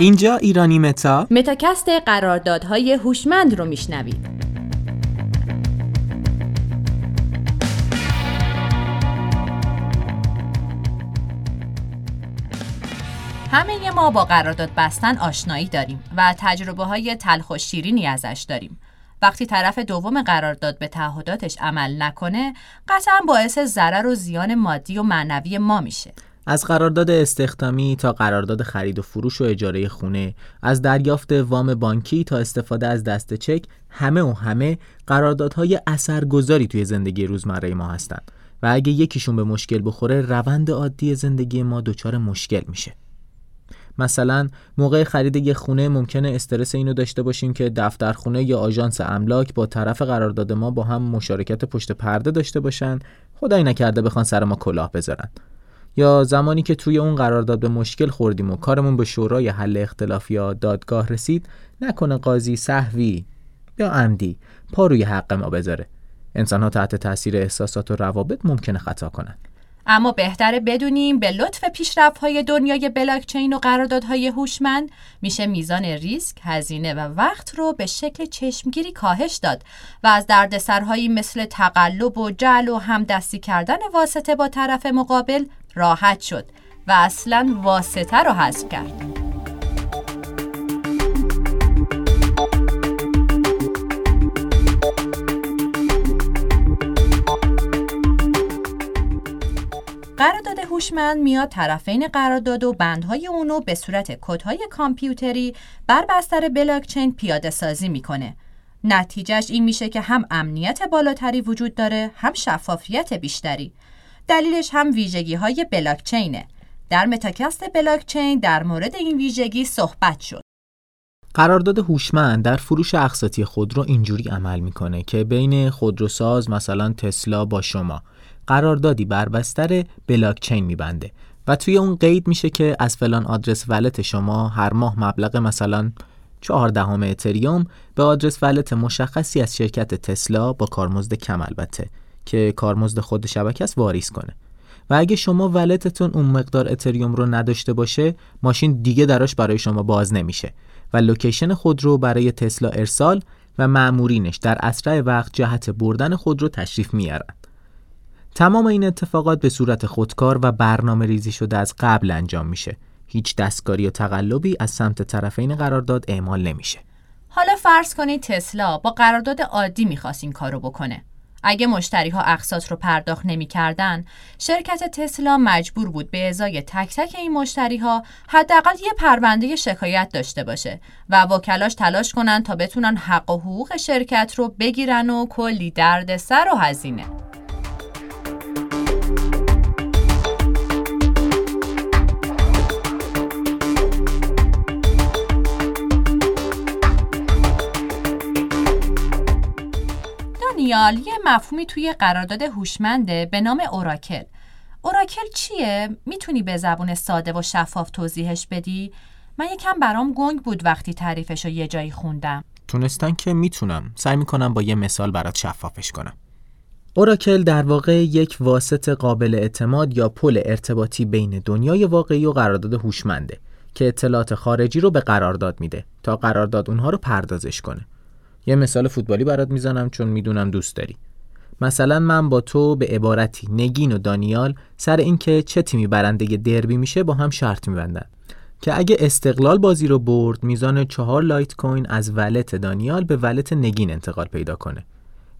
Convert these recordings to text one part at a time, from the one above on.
اینجا ایرانی متا متاکست قراردادهای هوشمند رو میشنوید همه ما با قرارداد بستن آشنایی داریم و تجربه های تلخ و شیرینی ازش داریم. وقتی طرف دوم قرارداد به تعهداتش عمل نکنه، قطعا باعث ضرر و زیان مادی و معنوی ما میشه. از قرارداد استخدامی تا قرارداد خرید و فروش و اجاره خونه از دریافت وام بانکی تا استفاده از دست چک همه و همه قراردادهای اثرگذاری توی زندگی روزمره ما هستند. و اگه یکیشون به مشکل بخوره روند عادی زندگی ما دچار مشکل میشه. مثلا موقع خرید یه خونه ممکنه استرس اینو داشته باشیم که دفتر خونه یا آژانس املاک با طرف قرارداد ما با هم مشارکت پشت پرده داشته باشن. خدایی نکرده بخوان سر ما کلاه بذارن. یا زمانی که توی اون قرارداد به مشکل خوردیم و کارمون به شورای حل اختلاف یا دادگاه رسید نکنه قاضی صحوی یا عمدی پا روی حق ما بذاره. انسان ها تحت تاثیر احساسات و روابط ممکنه خطا کنن. اما بهتره بدونیم به لطف های دنیای بلاکچین و قراردادهای هوشمند میشه میزان ریسک، هزینه و وقت رو به شکل چشمگیری کاهش داد و از دردسرهایی مثل تقلب و جل و همدستی کردن واسطه با طرف مقابل راحت شد و اصلا واسطه رو حذف کرد. قرارداد هوشمند میاد طرفین قرارداد و بندهای اونو به صورت کدهای کامپیوتری بر بستر بلاکچین پیاده سازی می‌کنه. نتیجهش این میشه که هم امنیت بالاتری وجود داره هم شفافیت بیشتری. دلیلش هم ویژگی های بلاکچینه. در متاکست بلاکچین در مورد این ویژگی صحبت شد. قرارداد هوشمند در فروش اقساطی خودرو اینجوری عمل می‌کنه که بین خودروساز مثلا تسلا با شما قراردادی بر بستر بلاکچین میبنده و توی اون قید میشه که از فلان آدرس ولت شما هر ماه مبلغ مثلا 14 اتریوم به آدرس ولت مشخصی از شرکت تسلا با کارمزد کم البته که کارمزد خود شبکه است واریز کنه و اگه شما ولتتون اون مقدار اتریوم رو نداشته باشه ماشین دیگه دراش برای شما باز نمیشه و لوکیشن خود رو برای تسلا ارسال و معمورینش در اسرع وقت جهت بردن خود رو تشریف میارن تمام این اتفاقات به صورت خودکار و برنامه ریزی شده از قبل انجام میشه. هیچ دستکاری و تقلبی از سمت طرفین قرارداد اعمال نمیشه. حالا فرض کنید تسلا با قرارداد عادی می‌خواست این کارو بکنه. اگه مشتری ها اقساط رو پرداخت نمی‌کردن، شرکت تسلا مجبور بود به ازای تک تک این مشتری ها حداقل یه پرونده شکایت داشته باشه و وکلاش تلاش کنن تا بتونن حق و حقوق شرکت رو بگیرن و کلی دردسر و هزینه. دانیال یه مفهومی توی قرارداد هوشمنده به نام اوراکل. اوراکل چیه؟ می‌تونی به زبون ساده و شفاف توضیحش بدی؟ من یکم برام گنگ بود وقتی تعریفش رو یه جایی خوندم. تونستن که می‌تونم. سعی می‌کنم با یه مثال برات شفافش کنم. اوراکل در واقع یک واسط قابل اعتماد یا پل ارتباطی بین دنیای واقعی و قرارداد هوشمنده که اطلاعات خارجی رو به قرارداد میده تا قرارداد اونها رو پردازش کنه. یه مثال فوتبالی برات می‌زنم چون می‌دونم دوست داری. مثلا من با تو به عبارتی نگین و دانیال سر اینکه چه تیمی برنده دربی میشه با هم شرط میبندن. که اگه استقلال بازی رو برد میزان چهار لایت کوین از wallet دانیال به wallet نگین انتقال پیدا کنه.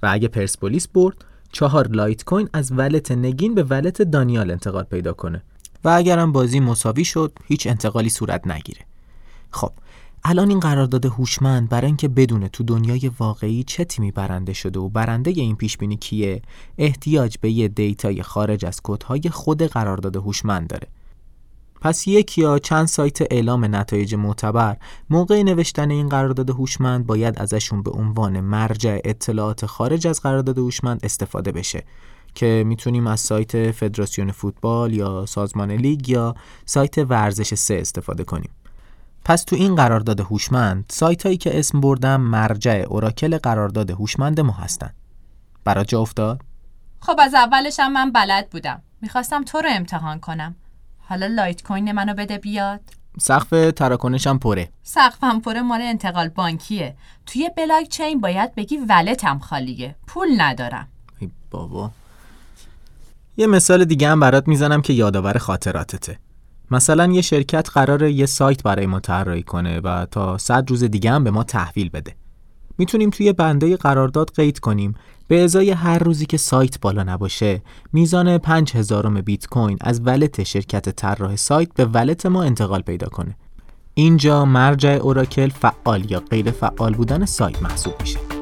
و اگه پرسپولیس برد چهار لایت کوین از wallet نگین به wallet دانیال انتقال پیدا کنه. و اگرم بازی مساوی شد هیچ انتقالی صورت نگیره. خب الان این قرارداد هوشمند برای اینکه بدونه تو دنیای واقعی چه تیمی برنده شده و برنده این پیش بینی کیه احتیاج به یه data ی خارج از کدهای خود قرارداد هوشمند داره. پس یک یا چند سایت اعلام نتایج معتبر موقع نوشتن این قرارداد هوشمند باید ازشون به عنوان مرجع اطلاعات خارج از قرارداد هوشمند استفاده بشه که می‌تونیم از سایت فدراسیون فوتبال یا سازمان لیگ یا سایت ورزش سه استفاده کنیم. پس تو این قرارداد هوشمند سایت هایی که اسم بردم مرجع oracle قرارداد هوشمند ما هستن. برات جا افتاد؟ خب از اولش هم من بلد بودم. می‌خواستم تو رو امتحان کنم. حالا لایت کوین منو بده بیاد. سقف تراکنش هم پره. سقفم پره مال انتقال بانکیه. توی بلاک چین باید بگی wallet م خالیه. پول ندارم. ای بابا. یه مثال دیگه هم برات می‌زنم که یادآور خاطراتته. مثلا یه شرکت قراره یه سایت برای ما طراحی کنه و تا صد روز دیگه هم به ما تحویل بده. می‌تونیم توی بنده قرارداد قید کنیم. به ازای هر روزی که سایت بالا نباشه میزان 5000 بیت کوین از ولت شرکت طراح سایت به ولت ما انتقال پیدا کنه. اینجا مرجع اوراکل فعال یا غیر فعال بودن سایت محسوب میشه.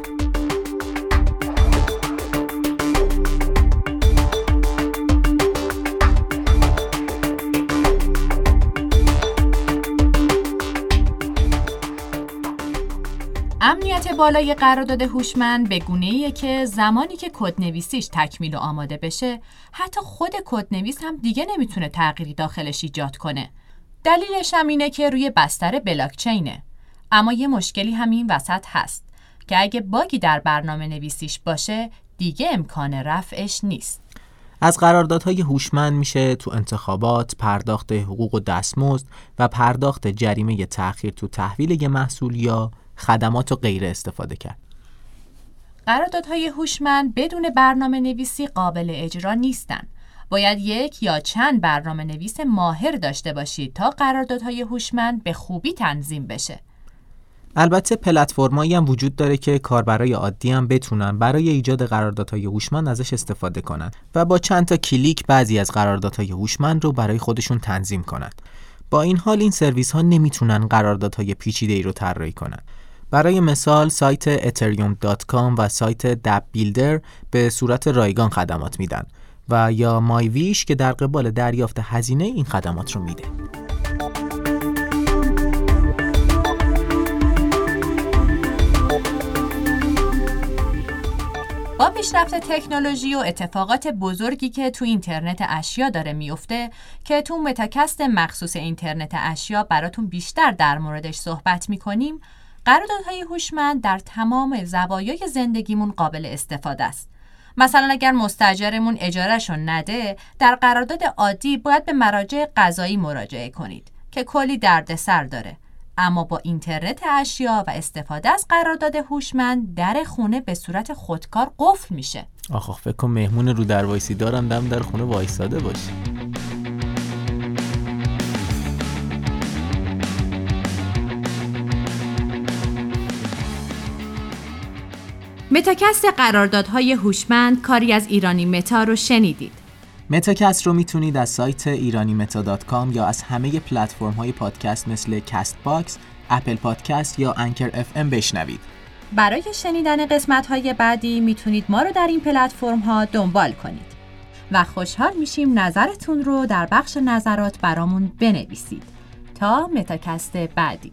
امنیت بالای قرارداد هوشمند به گونه که زمانی که کدنویسیش تکمیل و آماده بشه حتی خود کدنویس هم دیگه نمی‌تونه تغییری داخلش ایجاد کنه. دلیلش هم اینه که روی بستر بلاکچینه. اما یه مشکلی هم این وسط هست که اگه باگی در برنامه نویسیش باشه دیگه امکان رفعش نیست. از قراردادهای هوشمند میشه تو انتخابات، پرداخت حقوق و دستمزد و پرداخت جریمه تأخیر تو تحویل یه محصول یا خدمات و غیره استفاده کرد. قراردادهای هوشمند بدون برنامه نویسی قابل اجرا نیستن. باید یک یا چند برنامه نویس ماهر داشته باشید تا قراردادهای هوشمند به خوبی تنظیم بشه. البته پلتفرمایی هم وجود داره که کاربرای عادی هم بتونن برای ایجاد قراردادهای هوشمند ازش استفاده کنن و با چند تا کلیک بعضی از قراردادهای هوشمند رو برای خودشون تنظیم کنن. با این حال این سرویس ها نمی‌تونن قراردادهای پیچیده ای رو طراحی کنن. برای مثال سایت ethereum.com و سایت دب بیلدر به صورت رایگان خدمات میدن و یا مایویش که در قبال دریافت هزینه این خدمات رو میده. با پیشرفت تکنولوژی و اتفاقات بزرگی که تو اینترنت اشیا داره میفته که تو متکست مخصوص اینترنت اشیا براتون بیشتر در موردش صحبت می‌کنیم قراردادهای هوشمند در تمام زوایای زندگیمون قابل استفاده است. مثلا اگر مستجرمون اجارهشون نده در قرارداد عادی باید به مراجع قضایی مراجعه کنید که کلی دردسر داره. اما با اینترنت اشیا و استفاده از قرارداد هوشمند در خونه به صورت خودکار قفل میشه. آخ فکر کن مهمون رو در وایسی دارم دم در خونه وایساده باشه. متاکست قراردادهای هوشمند کاری از ایرانی متا رو شنیدید. متاکست رو می‌تونید از سایت ایرانی متا یا از همه پلتفرم های پادکست مثل Castbox، Apple Podcast یا Anchor FM بشنوید. برای شنیدن قسمت های بعدی می‌تونید ما رو در این پلتفرم ها دنبال کنید. و خوشحال میشیم نظرتون رو در بخش نظرات برامون بنویسید. تا متاکست بعدی.